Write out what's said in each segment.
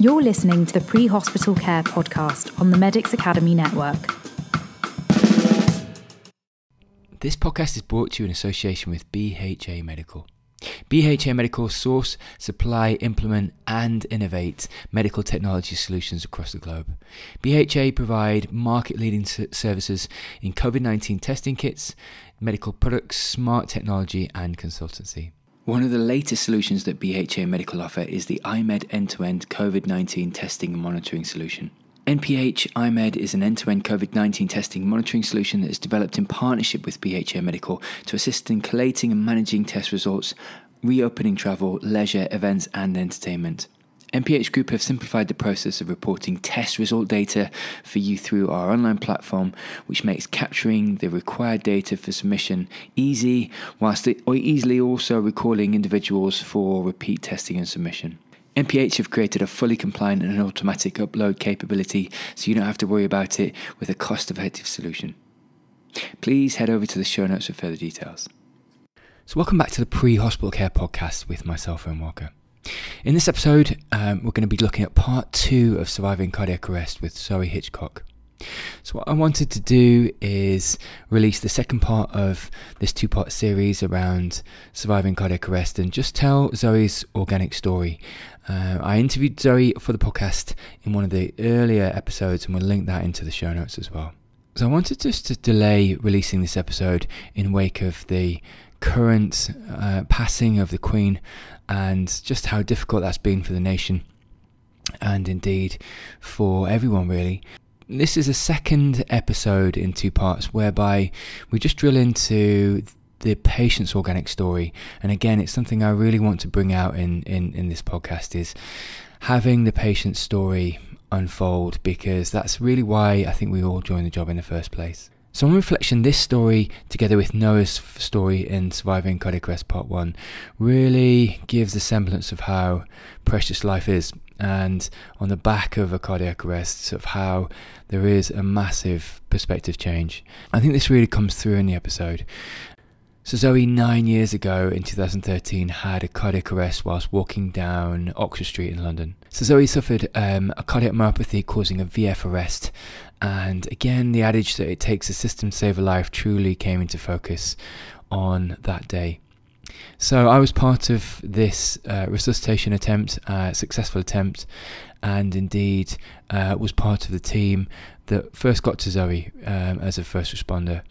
You're listening to the Pre Hospital Care podcast on the Medics Academy Network. This podcast is brought to you in association with BHA Medical. BHA Medical source, supply, implement, and innovate medical technology solutions across the globe. BHA provide market leading services in COVID 19 testing kits, medical products, smart technology, and consultancy. One of the latest solutions that BHA Medical offer is the iMed end to end COVID 19 testing and monitoring solution. NPH iMed is an end to end COVID 19 testing monitoring solution that is developed in partnership with BHA Medical to assist in collating and managing test results, reopening travel, leisure, events, and entertainment. NPH Group have simplified the process of reporting test result data for you through our online platform, which makes capturing the required data for submission easy, whilst easily also recalling individuals for repeat testing and submission. MPH have created a fully compliant and automatic upload capability so you don't have to worry about it with a cost effective solution. Please head over to the show notes for further details. So, welcome back to the Pre Hospital Care podcast with myself, Owen Walker. In this episode, um, we're going to be looking at part two of surviving cardiac arrest with Zoe Hitchcock. So, what I wanted to do is release the second part of this two part series around surviving cardiac arrest and just tell Zoe's organic story. Uh, I interviewed Zoe for the podcast in one of the earlier episodes, and we'll link that into the show notes as well. So, I wanted just to delay releasing this episode in wake of the current uh, passing of the Queen and just how difficult that's been for the nation and indeed for everyone, really. This is a second episode in two parts whereby we just drill into the patient's organic story. And again, it's something I really want to bring out in, in, in this podcast is having the patient's story unfold because that's really why I think we all joined the job in the first place. So, on reflection, this story, together with Noah's story in Surviving Cardiac Arrest Part 1, really gives a semblance of how precious life is and on the back of a cardiac arrest of how there is a massive perspective change. I think this really comes through in the episode. So Zoe, nine years ago in 2013, had a cardiac arrest whilst walking down Oxford Street in London. So Zoe suffered um, a cardiac myopathy causing a VF arrest, and again, the adage that it takes a system to save a life truly came into focus on that day. So I was part of this uh, resuscitation attempt, uh, successful attempt, and indeed uh, was part of the team that first got to Zoe um, as a first responder.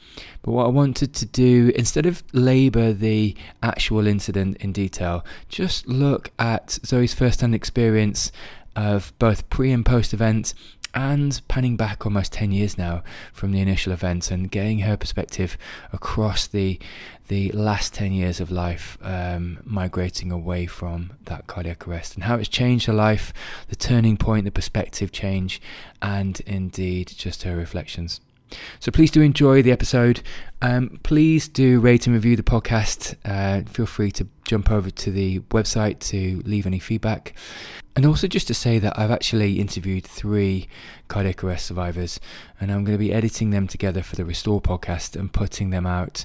But what I wanted to do, instead of labour the actual incident in detail, just look at Zoe's first hand experience of both pre and post event and panning back almost 10 years now from the initial event and getting her perspective across the the last 10 years of life um, migrating away from that cardiac arrest and how it's changed her life the turning point the perspective change and indeed just her reflections so please do enjoy the episode. Um, please do rate and review the podcast. Uh, feel free to jump over to the website to leave any feedback. And also just to say that I've actually interviewed three cardiac arrest survivors, and I'm going to be editing them together for the Restore podcast and putting them out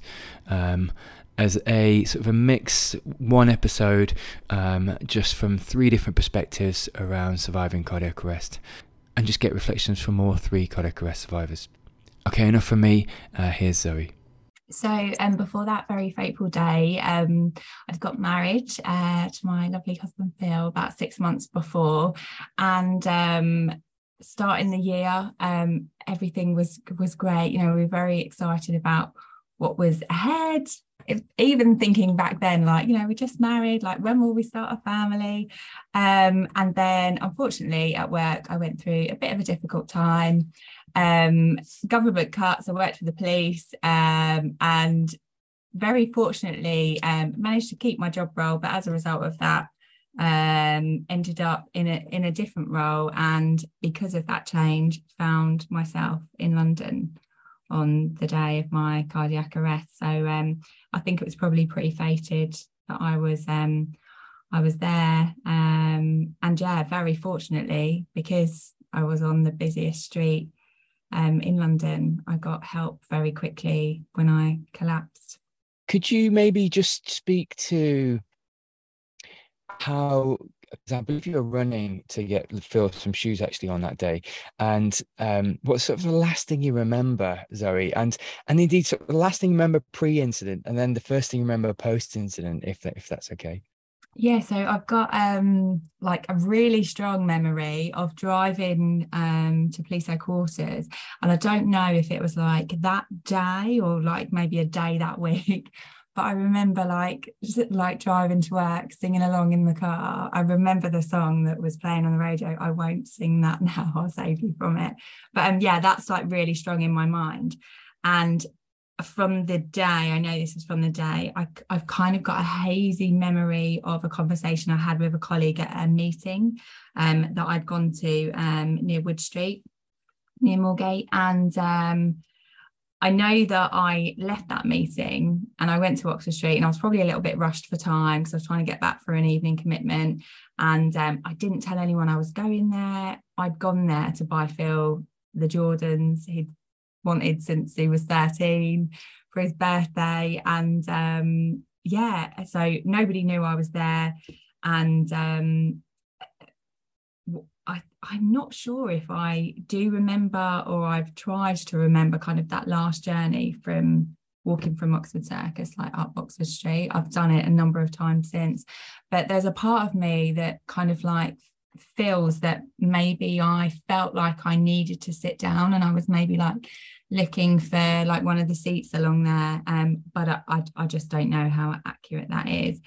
um, as a sort of a mix, one episode, um, just from three different perspectives around surviving cardiac arrest, and just get reflections from all three cardiac arrest survivors. Okay, enough for me. Uh, here's Zoe. So, um, before that very fateful day, um, I'd got married uh, to my lovely husband Phil about six months before, and um, starting the year, um, everything was was great. You know, we were very excited about what was ahead. If, even thinking back then, like you know, we just married. Like, when will we start a family? Um, and then, unfortunately, at work, I went through a bit of a difficult time um, government cuts. I worked for the police um, and very fortunately um, managed to keep my job role. But as a result of that, um, ended up in a in a different role, and because of that change, found myself in London on the day of my cardiac arrest. So um, I think it was probably pretty fated that I was um, I was there, and yeah, very fortunately because I was on the busiest street um, in London, I got help very quickly when I collapsed. Could you maybe just speak to how I believe you were running to get Phil some shoes actually on that day. And um, what's sort of the last thing you remember, Zoe? And and indeed, sort of the last thing you remember pre-incident, and then the first thing you remember post-incident, if that, if that's okay. Yeah, so I've got um like a really strong memory of driving um to police headquarters, and I don't know if it was like that day or like maybe a day that week, but I remember like like driving to work, singing along in the car. I remember the song that was playing on the radio. I won't sing that now. I'll save you from it. But um, yeah, that's like really strong in my mind. And from the day, I know this is from the day, I, I've kind of got a hazy memory of a conversation I had with a colleague at a meeting um, that I'd gone to um, near Wood Street, near Moorgate. And um, I know that I left that meeting and I went to Oxford Street and I was probably a little bit rushed for time because I was trying to get back for an evening commitment. And um, I didn't tell anyone I was going there. I'd gone there to buy Phil the Jordans he'd wanted since he was 13 for his birthday. And um, yeah, so nobody knew I was there. And um, I, I'm not sure if I do remember or I've tried to remember kind of that last journey from walking from Oxford Circus, like up Oxford Street. I've done it a number of times since, but there's a part of me that kind of like feels that maybe I felt like I needed to sit down and I was maybe like looking for like one of the seats along there. Um, but I, I, I just don't know how accurate that is.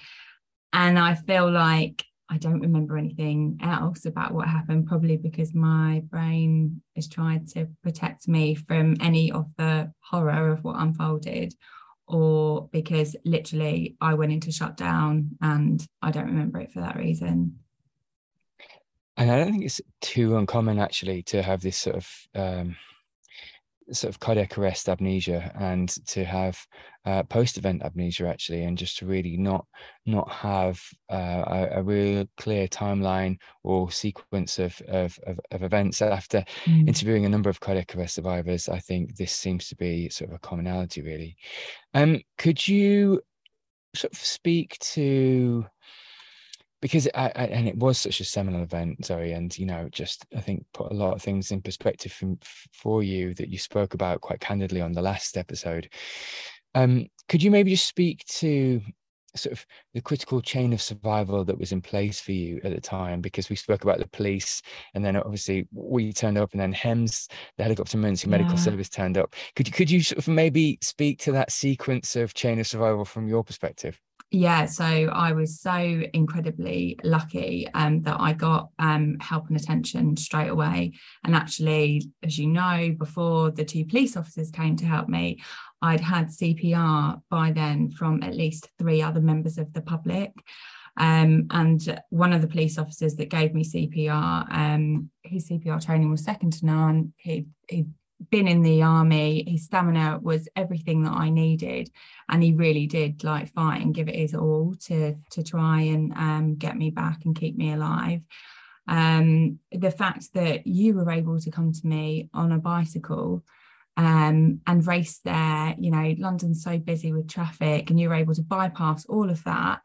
And I feel like I don't remember anything else about what happened, probably because my brain has tried to protect me from any of the horror of what unfolded, or because literally I went into shutdown and I don't remember it for that reason. And I don't think it's too uncommon actually to have this sort of um, sort of cardiac arrest amnesia and to have uh, post-event amnesia actually and just to really not not have uh, a, a, real clear timeline or sequence of of, of, of events after mm. interviewing a number of cardiac arrest survivors i think this seems to be sort of a commonality really um could you sort of speak to because I, I, and it was such a seminal event zoe and you know just i think put a lot of things in perspective from, for you that you spoke about quite candidly on the last episode. Um could you maybe just speak to sort of the critical chain of survival that was in place for you at the time? Because we spoke about the police and then obviously we turned up and then HEMS the helicopter emergency yeah. medical service turned up. Could you could you sort of maybe speak to that sequence of chain of survival from your perspective yeah, so I was so incredibly lucky um, that I got um, help and attention straight away. And actually, as you know, before the two police officers came to help me, I'd had CPR by then from at least three other members of the public. Um, and one of the police officers that gave me CPR, um, his CPR training was second to none. He, he'd been in the army his stamina was everything that i needed and he really did like fight and give it his all to to try and um, get me back and keep me alive. Um, the fact that you were able to come to me on a bicycle um, and race there you know london's so busy with traffic and you were able to bypass all of that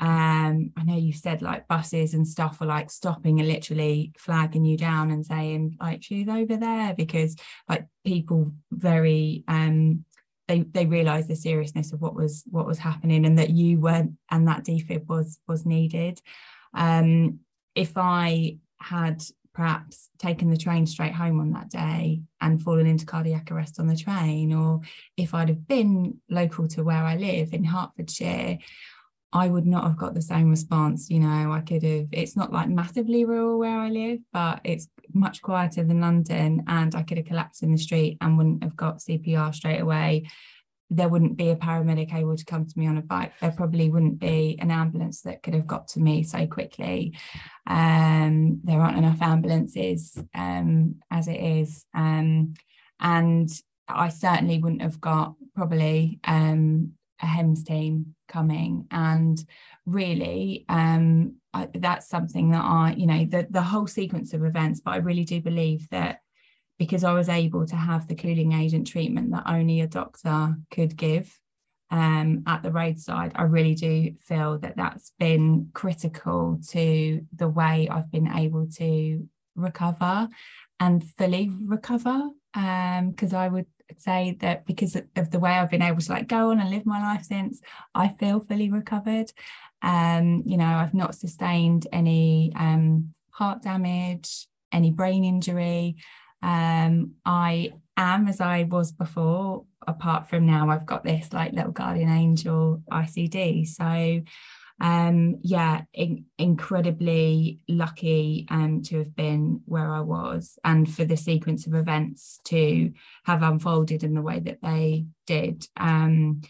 um i know you said like buses and stuff are like stopping and literally flagging you down and saying like she's over there because like people very um they they realized the seriousness of what was what was happening and that you weren't and that defib was was needed. Um if i had perhaps taken the train straight home on that day and fallen into cardiac arrest on the train or if i'd have been local to where i live in hertfordshire I would not have got the same response. You know, I could have, it's not like massively rural where I live, but it's much quieter than London. And I could have collapsed in the street and wouldn't have got CPR straight away. There wouldn't be a paramedic able to come to me on a bike. There probably wouldn't be an ambulance that could have got to me so quickly. Um, there aren't enough ambulances um, as it is. Um, and I certainly wouldn't have got probably um, a HEMS team coming and really um, I, that's something that I you know the the whole sequence of events but I really do believe that because I was able to have the cooling agent treatment that only a doctor could give um, at the roadside, I really do feel that that's been critical to the way I've been able to recover and fully recover. Because um, I would say that because of the way I've been able to like go on and live my life since, I feel fully recovered. Um, you know, I've not sustained any um, heart damage, any brain injury. Um, I am as I was before, apart from now, I've got this like little guardian angel ICD. So um yeah in, incredibly lucky um to have been where I was and for the sequence of events to have unfolded in the way that they did. Um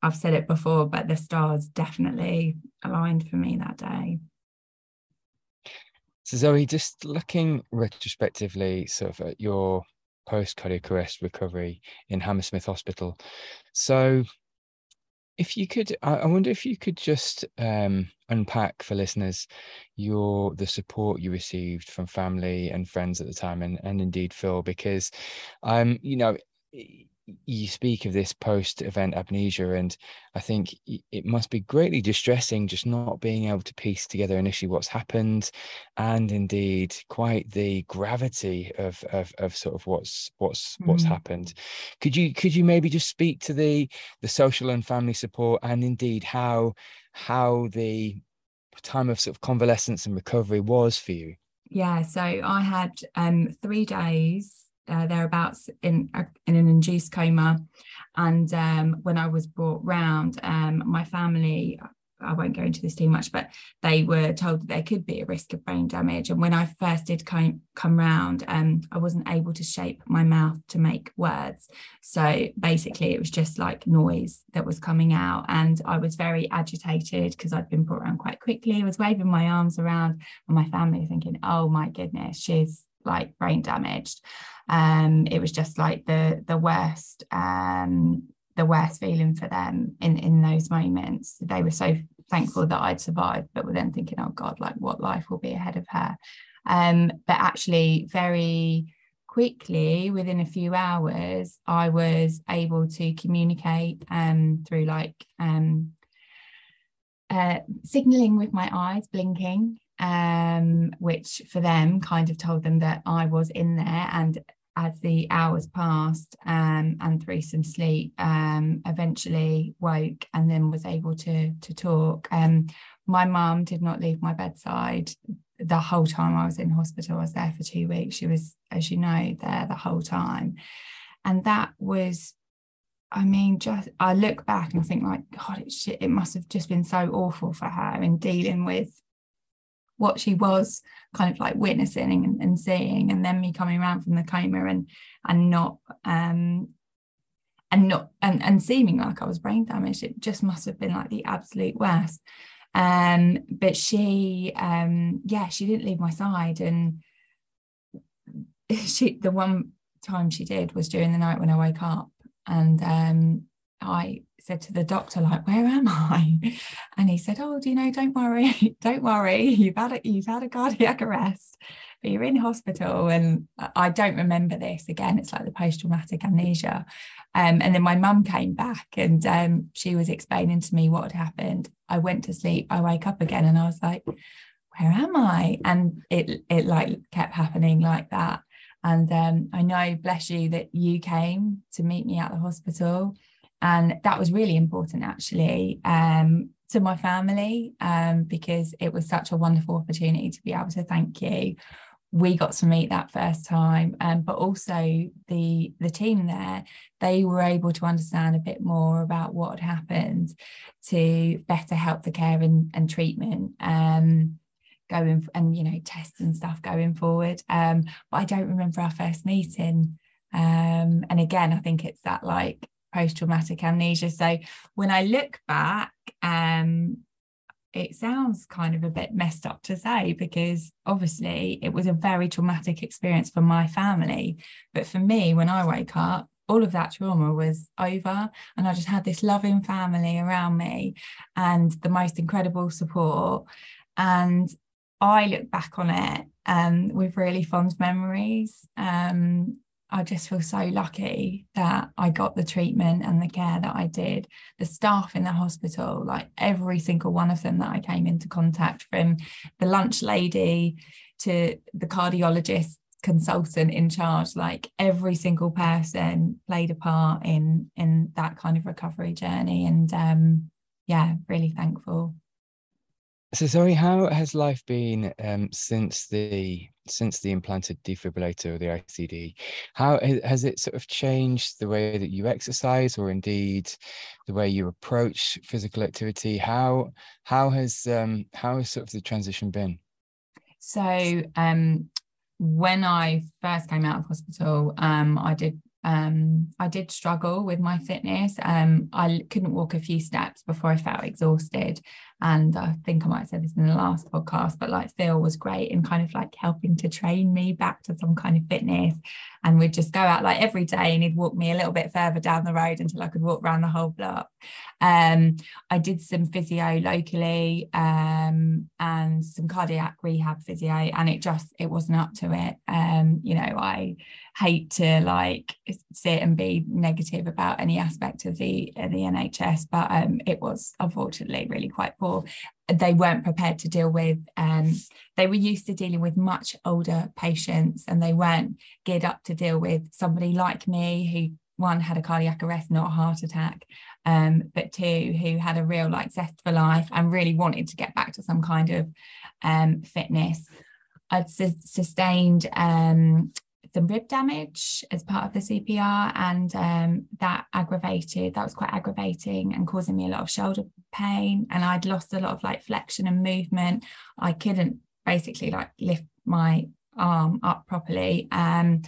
I've said it before but the stars definitely aligned for me that day. So Zoe just looking retrospectively sort of at your post cardiac arrest recovery in Hammersmith Hospital. So if you could i wonder if you could just um, unpack for listeners your the support you received from family and friends at the time and, and indeed phil because um you know you speak of this post event amnesia and i think it must be greatly distressing just not being able to piece together initially what's happened and indeed quite the gravity of of, of sort of what's what's mm. what's happened could you could you maybe just speak to the the social and family support and indeed how how the time of sort of convalescence and recovery was for you yeah so i had um three days uh, thereabouts in in an induced coma, and um, when I was brought round, um, my family. I won't go into this too much, but they were told that there could be a risk of brain damage. And when I first did come, come round, um, I wasn't able to shape my mouth to make words. So basically, it was just like noise that was coming out. And I was very agitated because I'd been brought around quite quickly. I was waving my arms around, and my family thinking, oh my goodness, she's like brain damaged. Um, it was just like the the worst um, the worst feeling for them in in those moments. They were so thankful that I'd survived, but were then thinking, oh God, like what life will be ahead of her. Um, but actually, very quickly, within a few hours, I was able to communicate um, through like um, uh, signaling with my eyes, blinking, um, which for them kind of told them that I was in there. And as the hours passed um, and through some sleep, um, eventually woke and then was able to to talk. Um, my mum did not leave my bedside the whole time I was in hospital. I was there for two weeks. She was, as you know, there the whole time, and that was I mean, just I look back and I think like, God, it, it must have just been so awful for her in dealing with what she was kind of like witnessing and, and seeing and then me coming around from the coma and and not um and not and, and seeming like I was brain damaged it just must have been like the absolute worst. Um but she um yeah she didn't leave my side and she the one time she did was during the night when I woke up and um I said to the doctor, like, where am I? And he said, Oh, do you know, don't worry, don't worry. You've had a you've had a cardiac arrest, but you're in hospital. And I don't remember this again. It's like the post-traumatic amnesia. Um, and then my mum came back and um, she was explaining to me what had happened. I went to sleep, I wake up again and I was like, where am I? And it it like kept happening like that. And um, I know, bless you, that you came to meet me at the hospital and that was really important actually um, to my family um, because it was such a wonderful opportunity to be able to thank you. We got to meet that first time um, but also the the team there they were able to understand a bit more about what had happened to better help the care and, and treatment um, going and you know tests and stuff going forward. Um, but i don't remember our first meeting. Um, and again i think it's that like post-traumatic amnesia. So when i look back um it sounds kind of a bit messed up to say because obviously it was a very traumatic experience for my family. But for me when i wake up all of that trauma was over and i just had this loving family around me and the most incredible support. And i look back on it um, with really fond memories um, I just feel so lucky that I got the treatment and the care that I did. The staff in the hospital, like every single one of them that I came into contact from the lunch lady to the cardiologist consultant in charge like every single person played a part in in that kind of recovery journey and um yeah really thankful so Zoe, how has life been um, since the since the implanted defibrillator or the ICD? How has it sort of changed the way that you exercise, or indeed the way you approach physical activity? How how has um, how has sort of the transition been? So um, when I first came out of hospital, um, I did um, I did struggle with my fitness. Um, I couldn't walk a few steps before I felt exhausted. And I think I might said this in the last podcast, but like Phil was great in kind of like helping to train me back to some kind of fitness. And we'd just go out like every day and he'd walk me a little bit further down the road until I could walk around the whole block. Um, I did some physio locally um, and some cardiac rehab physio, and it just it wasn't up to it. Um, you know, I hate to like sit and be negative about any aspect of the of the NHS, but um, it was unfortunately really quite poor. They weren't prepared to deal with. Um, they were used to dealing with much older patients, and they weren't geared up to deal with somebody like me who one had a cardiac arrest, not a heart attack, um, but two who had a real like zest for life and really wanted to get back to some kind of um, fitness. I'd su- sustained um, some rib damage as part of the CPR, and um, that aggravated. That was quite aggravating and causing me a lot of shoulder pain. And I'd lost a lot of like flexion and movement. I couldn't basically like lift my arm up properly. Um,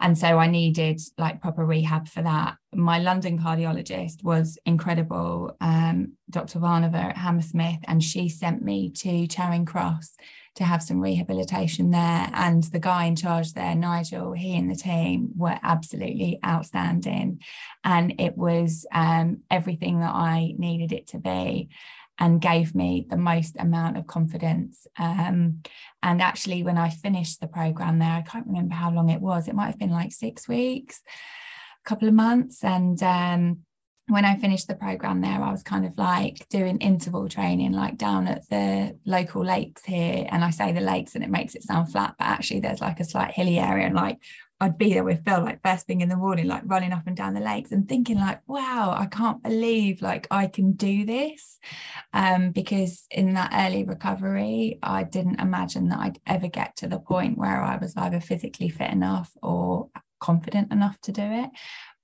and so I needed like proper rehab for that. My London cardiologist was incredible, um, Dr. Varnava at Hammersmith, and she sent me to Charing Cross to have some rehabilitation there. And the guy in charge there, Nigel, he and the team were absolutely outstanding. And it was um, everything that I needed it to be and gave me the most amount of confidence. Um, and actually, when I finished the program there, I can't remember how long it was, it might have been like six weeks, a couple of months. And um, when I finished the program there, I was kind of like doing interval training, like down at the local lakes here. And I say the lakes and it makes it sound flat, but actually there's like a slight hilly area. And like I'd be there with Phil, like first thing in the morning, like running up and down the lakes and thinking, like, wow, I can't believe like I can do this. Um, because in that early recovery, I didn't imagine that I'd ever get to the point where I was either physically fit enough or confident enough to do it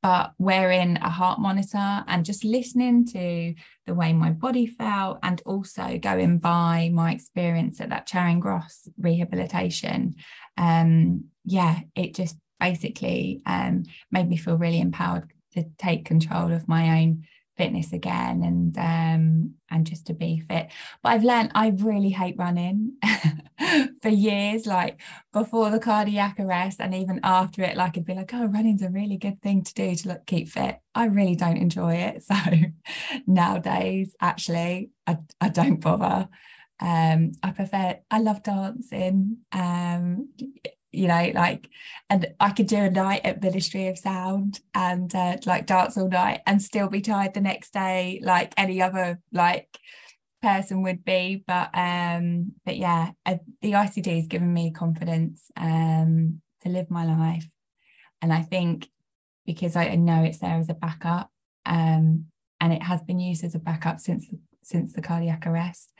but wearing a heart monitor and just listening to the way my body felt and also going by my experience at that Charing Cross rehabilitation. Um, yeah, it just basically um, made me feel really empowered to take control of my own fitness again and um and just to be fit. But i've learned i really hate running for years like before the cardiac arrest and even after it like i'd be like oh running's a really good thing to do to look keep fit. I really don't enjoy it. So nowadays actually i, I don't bother. Um i prefer i love dancing um you know, like, and I could do a night at Ministry of Sound and uh, like dance all night and still be tired the next day, like any other like person would be. But um, but yeah, uh, the ICD has given me confidence um to live my life, and I think because I know it's there as a backup, um, and it has been used as a backup since since the cardiac arrest.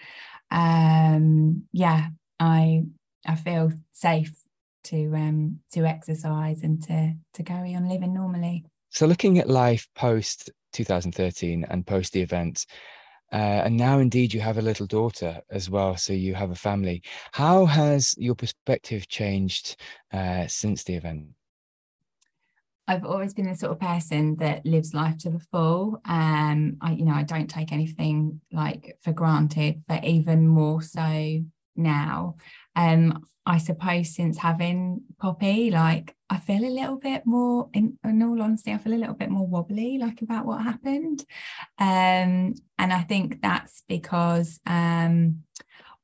Um, yeah, I I feel safe to um, to exercise and to to carry on living normally. So, looking at life post 2013 and post the event, uh, and now indeed you have a little daughter as well, so you have a family. How has your perspective changed uh, since the event? I've always been the sort of person that lives life to the full. Um, I, you know, I don't take anything like for granted, but even more so now. Um, I suppose since having Poppy, like I feel a little bit more, in, in all honesty, I feel a little bit more wobbly, like about what happened. Um, and I think that's because um,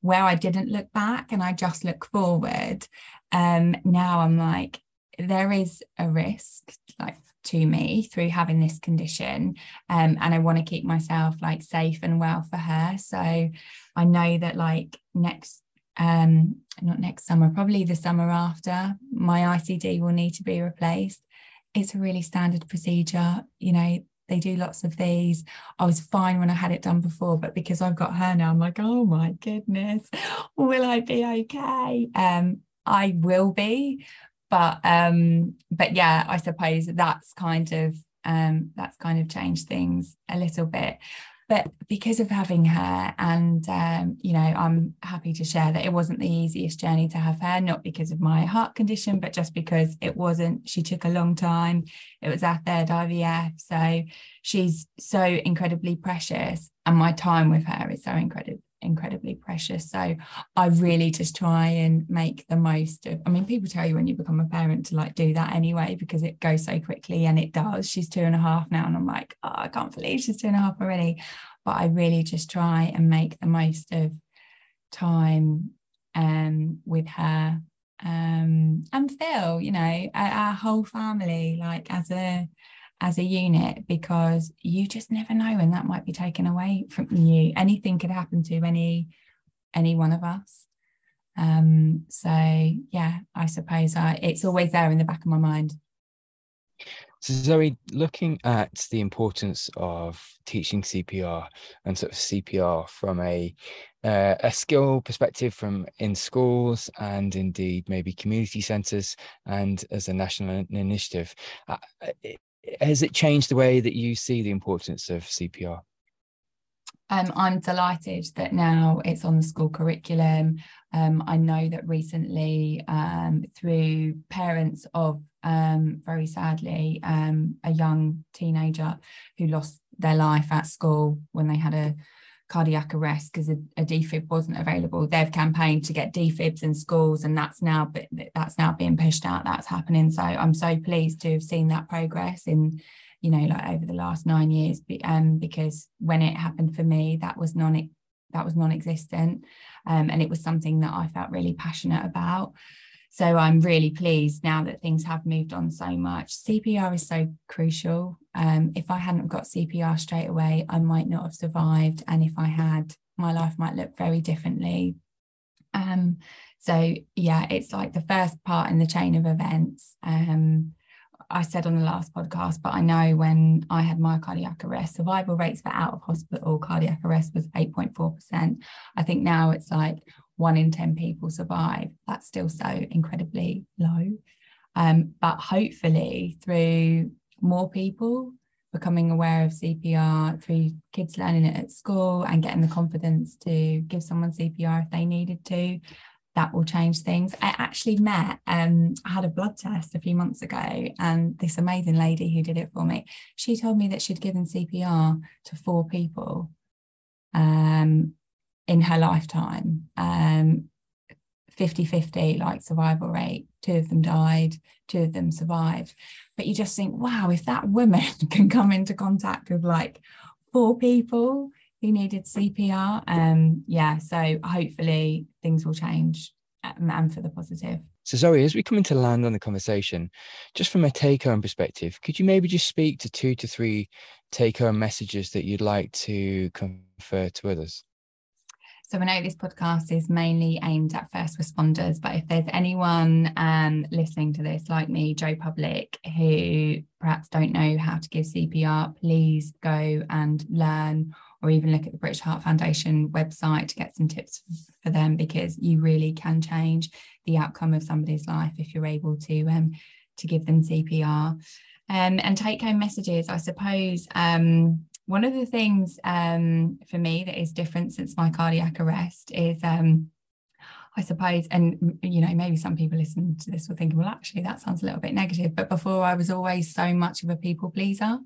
where I didn't look back and I just look forward, um, now I'm like, there is a risk like to me through having this condition um, and i want to keep myself like safe and well for her so i know that like next um not next summer probably the summer after my icd will need to be replaced. It's a really standard procedure you know they do lots of these. I was fine when i had it done before but because i've got her now i'm like oh my goodness will i be okay? Um i will be but um but yeah i suppose that's kind of um that's kind of changed things a little bit but because of having her and um, you know i'm happy to share that it wasn't the easiest journey to have her not because of my heart condition but just because it wasn't she took a long time. It was our third ivf so she's so incredibly precious and my time with her is so incredible incredibly precious. So I really just try and make the most of. I mean, people tell you when you become a parent to like do that anyway because it goes so quickly, and it does. She's two and a half now, and I'm like, oh, I can't believe she's two and a half already. But I really just try and make the most of time um, with her um, and Phil. You know, our, our whole family, like as a as a unit because you just never know when that might be taken away from you. Anything could happen to any any one of us. Um so yeah i suppose I, it's always there in the back of my mind. So zoe looking at the importance of teaching cpr and sort of cpr from a uh, a skill perspective from in schools and indeed maybe community centres and as a national initiative uh, has it changed the way that you see the importance of CPR? Um, I'm delighted that now it's on the school curriculum. Um, I know that recently, um, through parents of um, very sadly um, a young teenager who lost their life at school when they had a cardiac arrest because a, a, defib wasn't available. They've campaigned to get defibs in schools, and that's now that's now being pushed out. That's happening. So I'm so pleased to have seen that progress in, you know, like over the last nine years. Um, because when it happened for me, that was non that was non-existent, um, and it was something that I felt really passionate about. So I'm really pleased now that things have moved on so much. CPR is so crucial. Um, if I hadn't got CPR straight away, I might not have survived. And if I had, my life might look very differently. Um, so yeah, it's like the first part in the chain of events. Um, I said on the last podcast, but I know when I had my cardiac arrest, survival rates for out of hospital cardiac arrest was 8.4%. I think now it's like one in 10 people survive. That's still so incredibly low. Um, but hopefully, through more people becoming aware of CPR, through kids learning it at school and getting the confidence to give someone CPR if they needed to, that will change things. I actually met, um, I had a blood test a few months ago, and this amazing lady who did it for me, she told me that she'd given CPR to four people. Um, in her lifetime. Um, 50 50 like survival rate. Two of them died, two of them survived. But you just think, wow, if that woman can come into contact with like four people who needed CPR, um, yeah, so hopefully things will change um, and for the positive. So, Zoe, as we come into land on the conversation, just from a take home perspective, could you maybe just speak to two to three take home messages that you'd like to confer to others? So I know this podcast is mainly aimed at first responders, but if there's anyone um, listening to this like me, Joe Public, who perhaps don't know how to give CPR, please go and learn or even look at the British Heart Foundation website to get some tips for them because you really can change the outcome of somebody's life if you're able to um, to give them CPR. Um, and take home messages, I suppose. Um, one of the things um, for me that is different since my cardiac arrest is um, I suppose, and you know, maybe some people listening to this will think, well, actually, that sounds a little bit negative. But before, I was always so much of a people pleaser,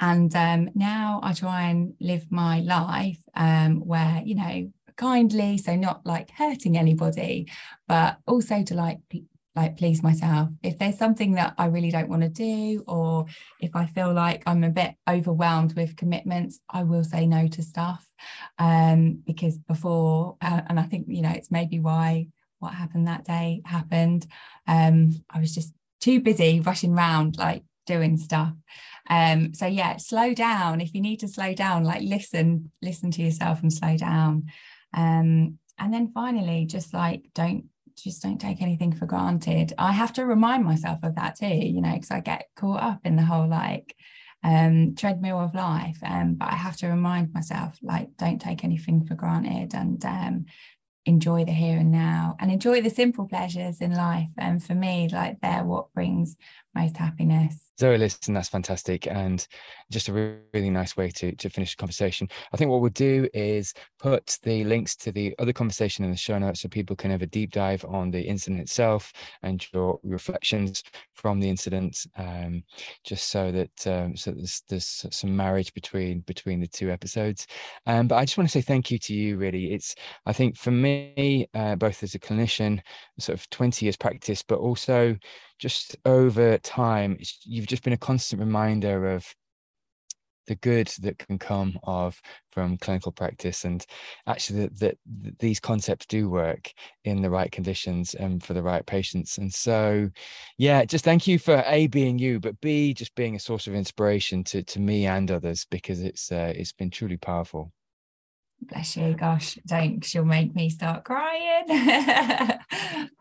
and um, now I try and live my life um, where you know, kindly, so not like hurting anybody, but also to like like please myself. If there's something that i really don't want to do or if i feel like i'm a bit overwhelmed with commitments i will say no to stuff. Um, because before uh, and i think you know it's maybe why what happened that day happened. Um, i was just too busy rushing around like doing stuff. Um so yeah slow down. If you need to slow down like listen listen to yourself and slow down. Um and then finally just like don't just don't take anything for granted i have to remind myself of that too you know because i get caught up in the whole like um, treadmill of life. Um, but I have to remind myself, like, don't take anything for granted and um, enjoy the here and now and enjoy the simple pleasures in life. And for me, like, they're what brings most happiness. Zoe, listen, that's fantastic. And just a really, nice way to, to finish the conversation. I think what we'll do is put the links to the other conversation in the show notes so people can have a deep dive on the incident itself and your reflections from the incident, um, just so that um, so there's, there's some marriage between between the two episodes. Um, but I just want to say thank you to you. Really, it's I think for me, uh, both as a clinician, sort of 20 years practice, but also just over time, you've just been a constant reminder of the good that can come of from clinical practice and actually that, that, these concepts do work in the right conditions and for the right patients. And so yeah just thank you for a being you but b just being a source of inspiration to to me and others because it's uh, it's been truly powerful bless you. Gosh don't she'll make me start crying.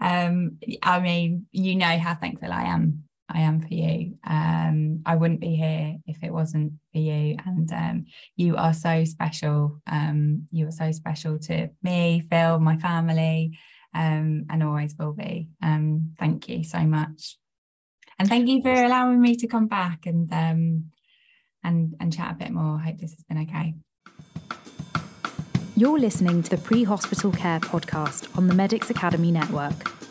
Um i mean you know how thankful i am i am for you. Um i wouldn't be here if it wasn't for you. And um you are so special. Um you are so special to me phil my family um and always will be. Um thank you so much. And thank you for allowing me to come back and um and and chat a bit more. I hope this has been okay you're listening to the Pre Hospital Care podcast on the Medics Academy Network.